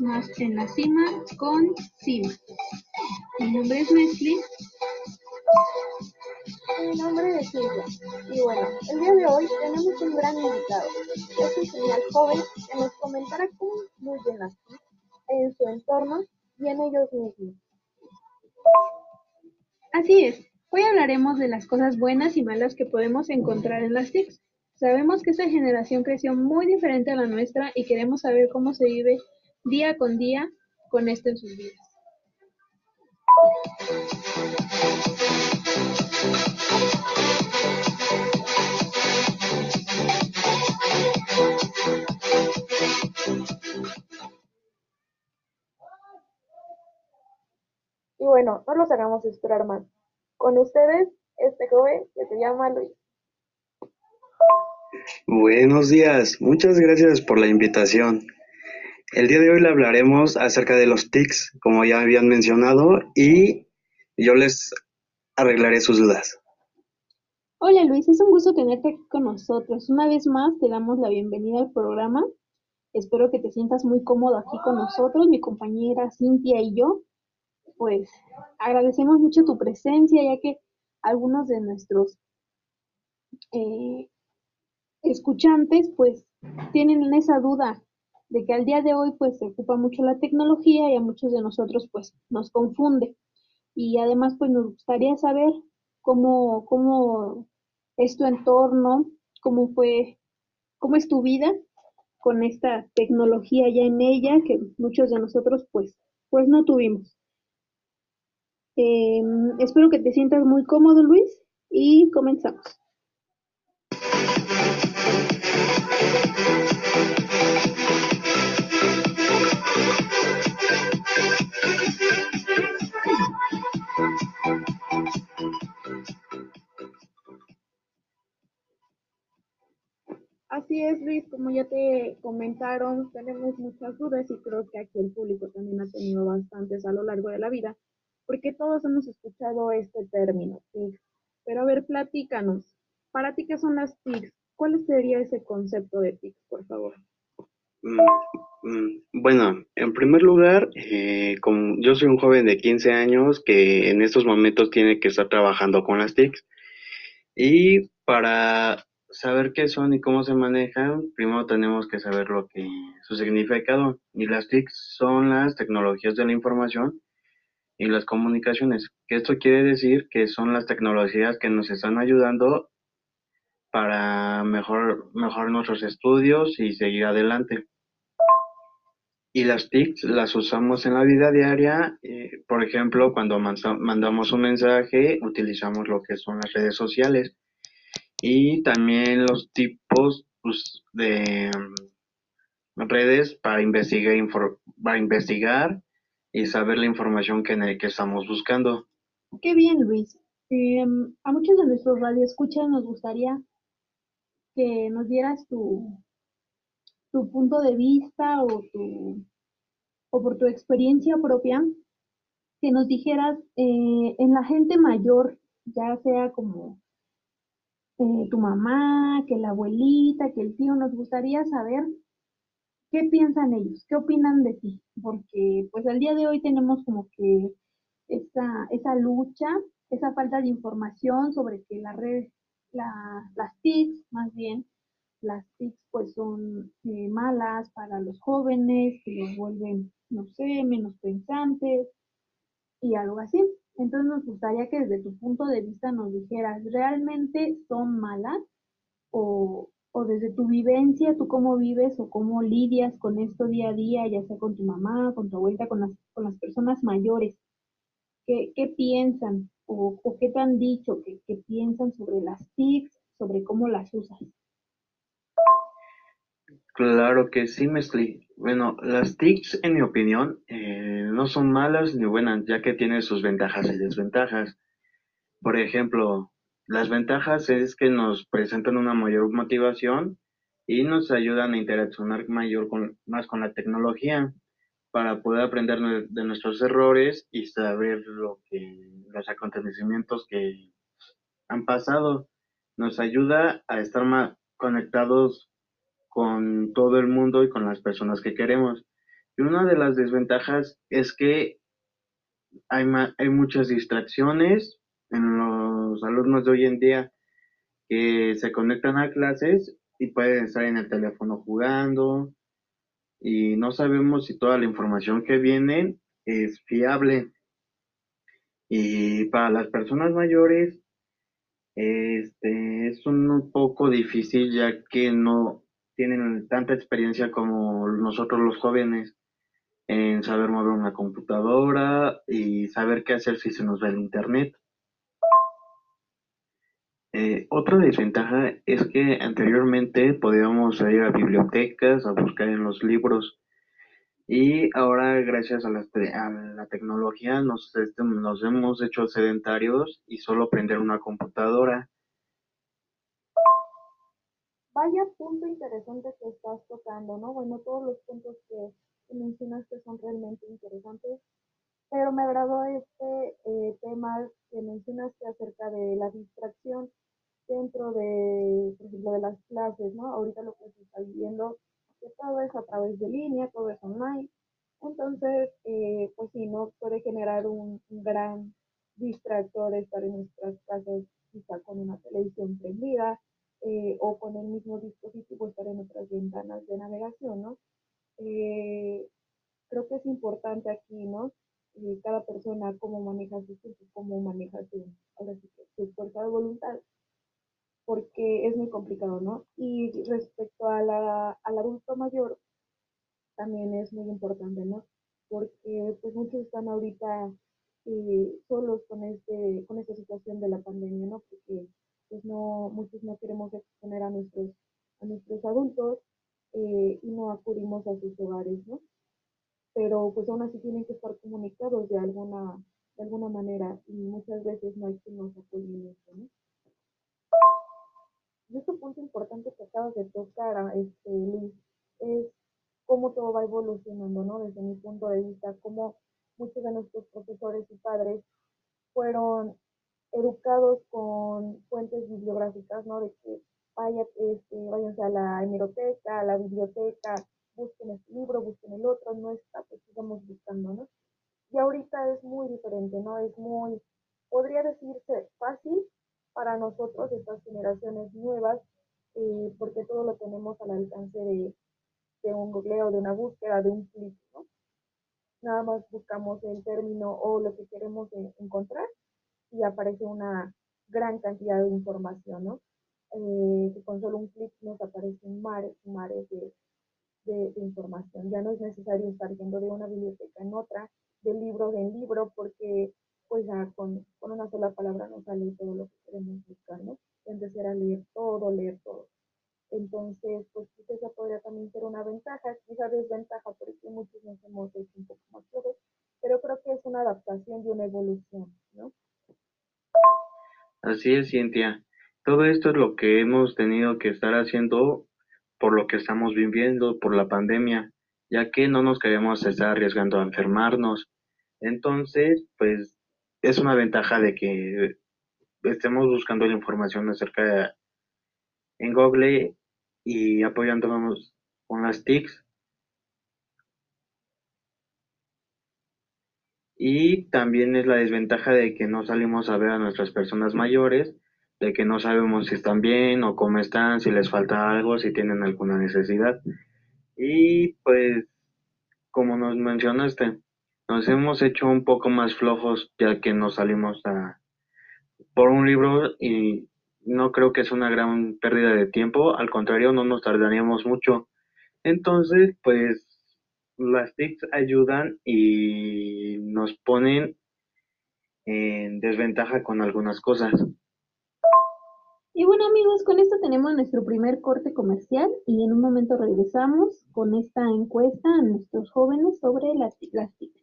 más en la cima con Cima. Mi nombre es Mesli. Mi nombre es Silvia. Y bueno, el día de hoy tenemos un gran invitado. Es un señal joven que nos comentará cómo influyen las en su entorno y en ellos mismos. Así es. Hoy hablaremos de las cosas buenas y malas que podemos encontrar en las TICs. Sabemos que esta generación creció muy diferente a la nuestra y queremos saber cómo se vive día con día con esto en sus vidas. Y bueno, no los hagamos esperar más. Con ustedes, este joven que se llama Luis. Buenos días, muchas gracias por la invitación. El día de hoy le hablaremos acerca de los tics, como ya habían mencionado, y yo les arreglaré sus dudas. Hola Luis, es un gusto tenerte aquí con nosotros. Una vez más te damos la bienvenida al programa. Espero que te sientas muy cómodo aquí con nosotros, mi compañera Cintia y yo. Pues agradecemos mucho tu presencia, ya que algunos de nuestros eh, escuchantes pues tienen esa duda de que al día de hoy pues se ocupa mucho la tecnología y a muchos de nosotros pues nos confunde. Y además pues nos gustaría saber cómo, cómo es tu entorno, cómo fue, cómo es tu vida con esta tecnología ya en ella que muchos de nosotros pues, pues no tuvimos. Em, espero que te sientas muy cómodo Luis y comenzamos. Es, Luis, como ya te comentaron, tenemos muchas dudas y creo que aquí el público también ha tenido bastantes a lo largo de la vida, porque todos hemos escuchado este término, TIC. Pero a ver, platícanos, ¿para ti qué son las TICs? ¿Cuál sería ese concepto de TIC, por favor? Mm, mm, bueno, en primer lugar, eh, como yo soy un joven de 15 años que en estos momentos tiene que estar trabajando con las TICs. Y para saber qué son y cómo se manejan, primero tenemos que saber lo que su significado. Y las TIC son las tecnologías de la información y las comunicaciones. Que esto quiere decir que son las tecnologías que nos están ayudando para mejor, mejor nuestros estudios y seguir adelante. Y las TICs las usamos en la vida diaria, eh, por ejemplo, cuando mandamos un mensaje, utilizamos lo que son las redes sociales y también los tipos pues, de mm, redes para investigar, para investigar y saber la información que, en que estamos buscando. Qué bien, Luis. Em, a muchos de nuestros radioescuchas nos gustaría que nos dieras tu, tu punto de vista o, tu, o por tu experiencia propia, que nos dijeras eh, en la gente mayor, ya sea como eh, tu mamá, que la abuelita, que el tío, nos gustaría saber qué piensan ellos, qué opinan de ti, porque pues al día de hoy tenemos como que esa, esa lucha, esa falta de información sobre que la red, la, las TICs más bien, las TICs pues son eh, malas para los jóvenes, que los vuelven, no sé, menos pensantes y algo así. Entonces nos gustaría que desde tu punto de vista nos dijeras, ¿realmente son malas? O, o desde tu vivencia, tú cómo vives o cómo lidias con esto día a día, ya sea con tu mamá, con tu abuelita, con las, con las personas mayores. ¿Qué, qué piensan o, o, qué te han dicho que, que piensan sobre las TICs, sobre cómo las usas? Claro que sí, Mesli. Bueno, las TICs, en mi opinión, eh, no son malas ni buenas, ya que tienen sus ventajas y desventajas. Por ejemplo, las ventajas es que nos presentan una mayor motivación y nos ayudan a interaccionar mayor con, más con la tecnología para poder aprender de nuestros errores y saber lo que los acontecimientos que han pasado. Nos ayuda a estar más conectados con todo el mundo y con las personas que queremos. Y una de las desventajas es que hay, hay muchas distracciones en los alumnos de hoy en día que se conectan a clases y pueden estar en el teléfono jugando y no sabemos si toda la información que viene es fiable. Y para las personas mayores este es un poco difícil ya que no tienen tanta experiencia como nosotros los jóvenes en saber mover una computadora y saber qué hacer si se nos va el internet. Eh, otra desventaja es que anteriormente podíamos ir a bibliotecas a buscar en los libros y ahora gracias a la, tecnología nos, este, nos hemos hecho sedentarios y solo prender una computadora. Vaya punto interesante que estás tocando, ¿no? Bueno, todos los puntos que mencionaste son realmente interesantes, pero me agradó este eh, tema que mencionaste acerca de la distracción dentro de, por ejemplo, de las clases, ¿no? Ahorita lo que se está viviendo, que todo es a través de línea, todo es online. Entonces, eh, pues sí, ¿no? Puede generar un, gran distractor estar en nuestras casas, quizá con una televisión prendida eh, o con el mismo dispositivo estar en otras ventanas de navegación, ¿no? Eh, creo que es importante aquí, ¿no? cada persona cómo maneja su tiempo, cómo maneja su, ahora sí, su fuerza de voluntad porque es muy complicado, ¿no? Y respecto a la, al adulto mayor, también es muy importante, ¿no? Porque pues muchos están ahorita eh, solos con, este, con esta situación de la pandemia, ¿no? Porque pues no, muchos no queremos exponer a nuestros, a nuestros adultos eh, y no acudimos a sus hogares, ¿no? Pero pues aún así tienen que estar comunicados de alguna, de alguna manera y muchas veces no hay quien nos apoye en eso, ¿no? Y otro punto importante que acabas de tocar, este, Luis, es cómo todo va evolucionando, ¿no? Desde mi punto de vista, cómo muchos de nuestros profesores y padres fueron educados con fuentes bibliográficas, ¿no? De que vaya, este, váyanse a la hemeroteca, a la biblioteca, busquen este libro, busquen el otro, no está, pues sigamos buscando, ¿no? Y ahorita es muy diferente, ¿no? Es muy, podría decirse fácil, para nosotros, estas generaciones nuevas, eh, porque todo lo tenemos al alcance de, de un googleo, de una búsqueda, de un clic, ¿no? Nada más buscamos el término o lo que queremos encontrar y aparece una gran cantidad de información, ¿no? Eh, que con solo un clic nos aparecen mares y mares de, de, información. Ya no es necesario estar yendo de una biblioteca en otra, de libro en libro, porque pues ya con, con, una sola palabra nos sale todo lo que queremos buscar, ¿no? Empezar a leer todo, leer todo. Entonces, pues esa podría también ser una ventaja, quizá desventaja, porque muchos nos hemos hecho un poco más flojos, pero creo que es una adaptación y una evolución, ¿no? Así es, Cintia. Todo esto es lo que hemos tenido que estar haciendo por lo que estamos viviendo, por la pandemia, ya que no nos queremos estar arriesgando a enfermarnos. Entonces, pues es una ventaja de que estemos buscando la información acerca de, en Google y apoyándonos con las TICs. Y también es la desventaja de que no salimos a ver a nuestras personas mayores, de que no sabemos si están bien o cómo están, si les falta algo, si tienen alguna necesidad. Y pues, como nos mencionaste, nos hemos hecho un poco más flojos ya que nos salimos a por un libro y no creo que es una gran pérdida de tiempo, al contrario, no nos tardaríamos mucho. Entonces, pues las TICs ayudan y nos ponen en desventaja con algunas cosas. Y bueno amigos, con esto tenemos nuestro primer corte comercial y en un momento regresamos con esta encuesta a nuestros jóvenes sobre las, las TICs.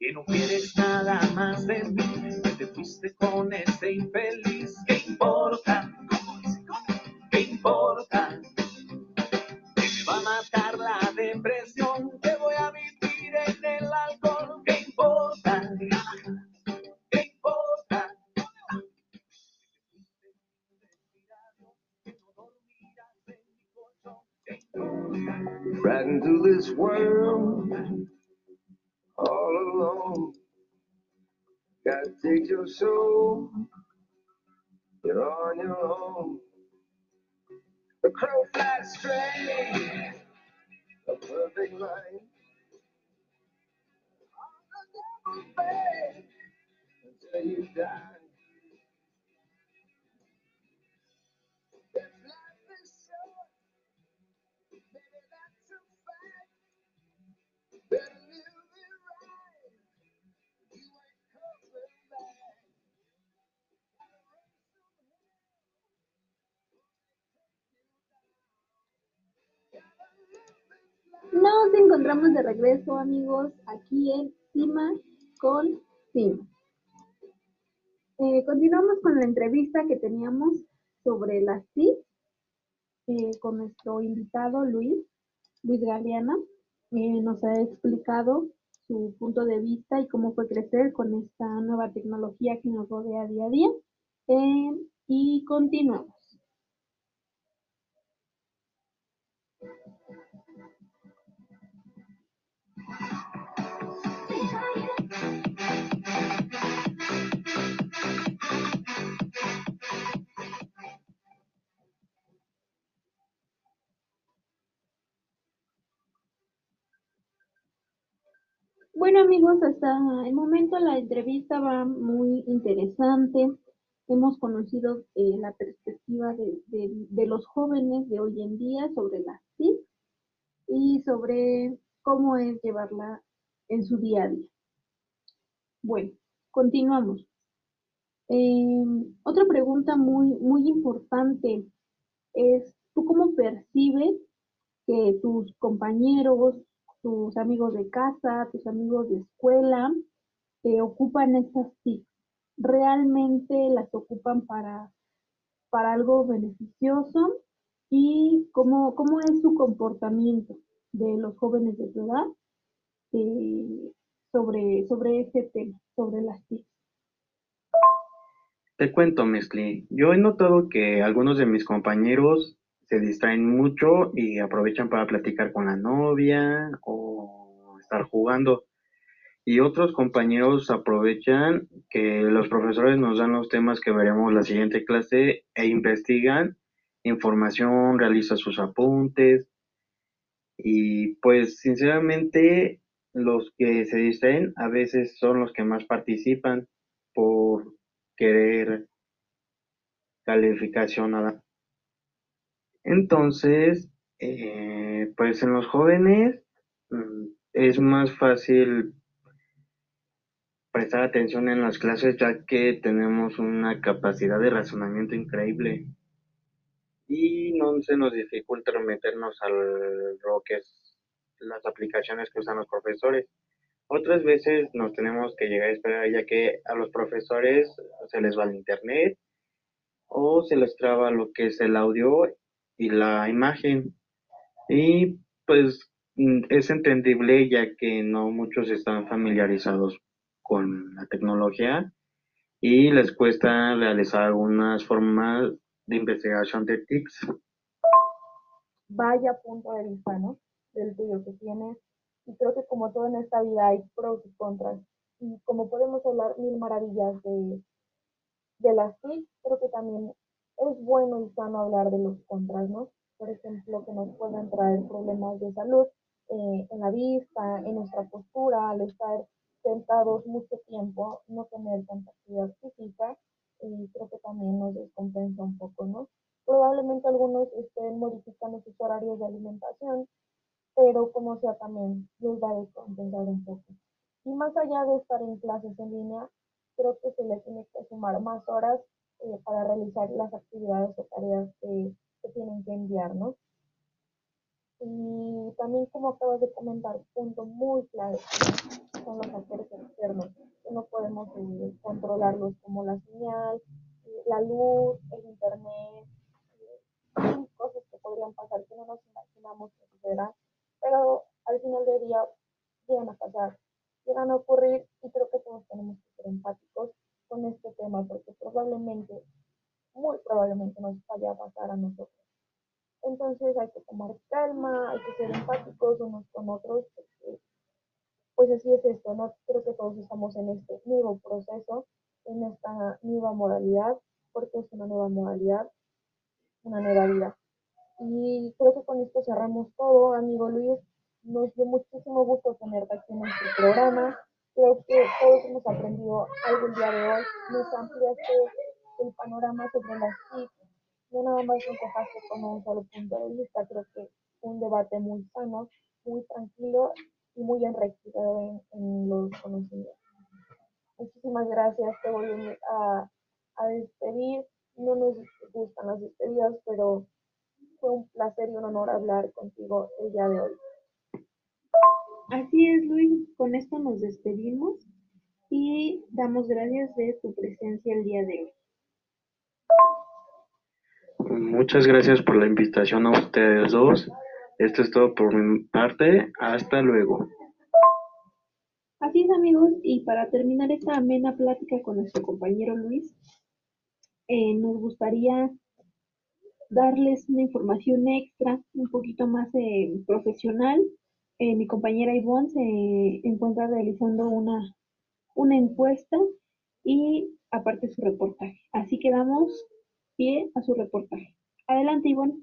que no quieres nada más de mí, que te fuiste con ese infeliz, ¿qué importa? ¿Qué importa? Riding through this world all alone. Gotta take your soul, you're on your own. The crow flies straight, a perfect line. Until you die. Nos encontramos de regreso, amigos, aquí en Cima con Cima. Eh, continuamos con la entrevista que teníamos sobre las TIC eh, con nuestro invitado Luis, Luis Galeana. Eh, nos ha explicado su punto de vista y cómo fue crecer con esta nueva tecnología que nos rodea día a día. Eh, y continuamos. Bueno amigos, hasta el momento la entrevista va muy interesante. Hemos conocido eh, la perspectiva de, de- los jóvenes de hoy en día sobre la TIC y sobre cómo es llevarla en su día a día. Bueno, continuamos. Eh, otra pregunta muy, muy importante es, ¿tú cómo percibes que tus compañeros, tus amigos de casa, tus amigos de escuela, ocupan estas TIC? ¿Realmente las ocupan para, para algo beneficioso? ¿Y cómo, cómo es su comportamiento de los jóvenes de tu edad eh, sobre, sobre este tema, sobre las TIC? Te cuento, Mezcli. Yo he notado que algunos de mis compañeros se distraen mucho y aprovechan para platicar con la novia o estar jugando. Y otros compañeros aprovechan que los profesores nos dan los temas que veremos la siguiente clase e investigan información, realizan sus apuntes. Y pues sinceramente los que se distraen a veces son los que más participan por querer calificación. Entonces, eh, pues en los jóvenes mm, es más fácil prestar atención en las clases ya que tenemos una capacidad de razonamiento increíble y no se nos dificulta meternos al lo que es las aplicaciones que usan los profesores. Otras veces nos tenemos que llegar a esperar ya que a los profesores se les va el internet o se les traba lo que es el audio y la imagen. Y pues mm, es entendible ya que no muchos están familiarizados con la tecnología y les cuesta realizar algunas formas de investigación de TICs. vaya punto de vista, ¿no? Del tuyo que tienes. Y creo que como todo en esta vida hay pros y contras. Y como podemos hablar mil maravillas de, de las TIC, creo que también es bueno y sano hablar de los contras, ¿no? Por ejemplo, que nos pueden traer problemas de salud eh, en la vista, en nuestra postura, al estar sentados mucho tiempo, no tener tanta actividad física, y creo que también nos descompensa un poco, ¿no? Probablemente algunos estén modificando sus horarios de alimentación, pero como sea también les va a descompensar un poco. Y más allá de estar en clases en línea, creo que se le tiene que sumar más horas eh, para realizar las actividades o tareas que, que tienen que enviar, ¿no? Y también como acabas de comentar, punto muy clave, son los factores externos, que no podemos eh, controlarlos como la señal, la luz, el internet, eh, cosas que podrían pasar que no nos imaginamos que sucederán, pero al final del día llegan a pasar, llegan a ocurrir y creo que todos tenemos que ser empáticos con este tema porque probablemente, muy probablemente nos vaya a pasar a nosotros. Entonces hay que tomar calma, hay que ser empáticos unos con otros, porque pues así es esto, ¿no? Creo que todos estamos en este nuevo proceso, en esta nueva modalidad, porque es una nueva modalidad, una nueva vida. Y creo que con esto cerramos todo, amigo Luis. Nos dio muchísimo gusto tenerte aquí en nuestro programa. Creo que todos hemos aprendido algo el día de hoy. Nos ampliaste el panorama sobre las TIC. No nada más nos con un solo punto de vista. Creo que fue un debate muy sano, muy tranquilo y muy enriquecedor en, en los conocimientos. Muchísimas gracias. Te voy a, a despedir. No nos gustan las despedidas, pero fue un placer y un honor hablar contigo el día de hoy. Así es, Luis. Con esto nos despedimos y damos gracias de tu presencia el día de hoy. Muchas gracias por la invitación a ustedes dos. Esto es todo por mi parte. Hasta luego. Así es, amigos. Y para terminar esta amena plática con nuestro compañero Luis, eh, nos gustaría darles una información extra, un poquito más eh, profesional. Eh, mi compañera Ivonne se encuentra realizando una, una encuesta y aparte su reportaje. Así que damos pie a su reportaje. Adelante, Ivonne.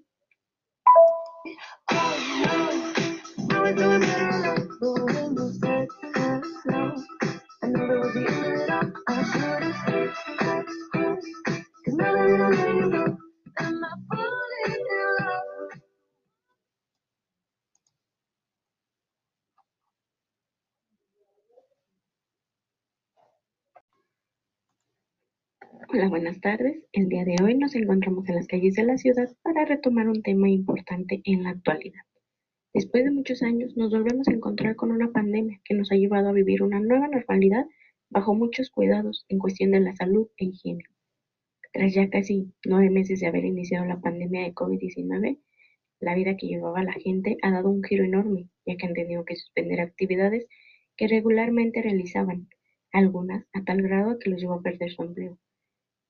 Hola, buenas tardes. El día de hoy nos encontramos en las calles de la ciudad para retomar un tema importante en la actualidad. Después de muchos años nos volvemos a encontrar con una pandemia que nos ha llevado a vivir una nueva normalidad bajo muchos cuidados en cuestión de la salud e higiene. Tras ya casi nueve meses de haber iniciado la pandemia de COVID-19, la vida que llevaba la gente ha dado un giro enorme, ya que han tenido que suspender actividades que regularmente realizaban, algunas a tal grado que los llevó a perder su empleo.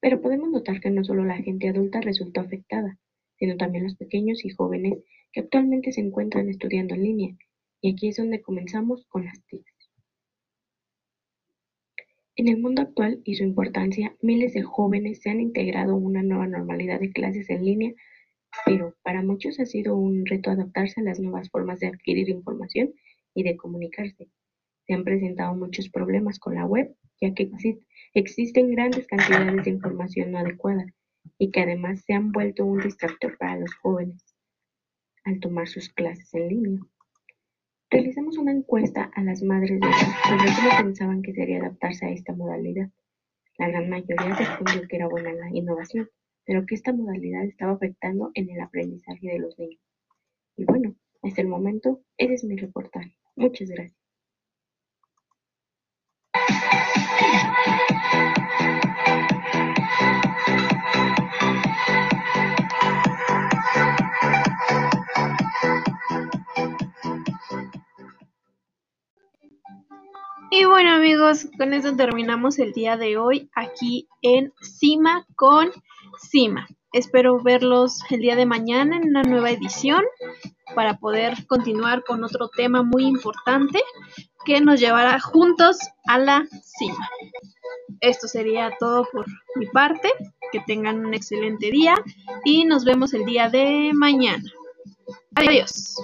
Pero podemos notar que no solo la gente adulta resultó afectada, sino también los pequeños y jóvenes que actualmente se encuentran estudiando en línea. Y aquí es donde comenzamos con las TICs. En el mundo actual y su importancia, miles de jóvenes se han integrado a una nueva normalidad de clases en línea, pero para muchos ha sido un reto adaptarse a las nuevas formas de adquirir información y de comunicarse. Se han presentado muchos problemas con la web, ya que existen grandes cantidades de información no adecuada y que además se han vuelto un distractor para los jóvenes al tomar sus clases en línea. Realizamos una encuesta a las madres de sobre cómo pensaban que sería adaptarse a esta modalidad. La gran mayoría respondió que era buena la innovación, pero que esta modalidad estaba afectando en el aprendizaje de los niños. Y bueno, hasta el momento, ese es mi reportaje. Muchas gracias. Y bueno amigos, con eso terminamos el día de hoy aquí en Cima con Cima. Espero verlos el día de mañana en una nueva edición para poder continuar con otro tema muy importante que nos llevará juntos a la cima. Esto sería todo por mi parte. Que tengan un excelente día y nos vemos el día de mañana. Adiós.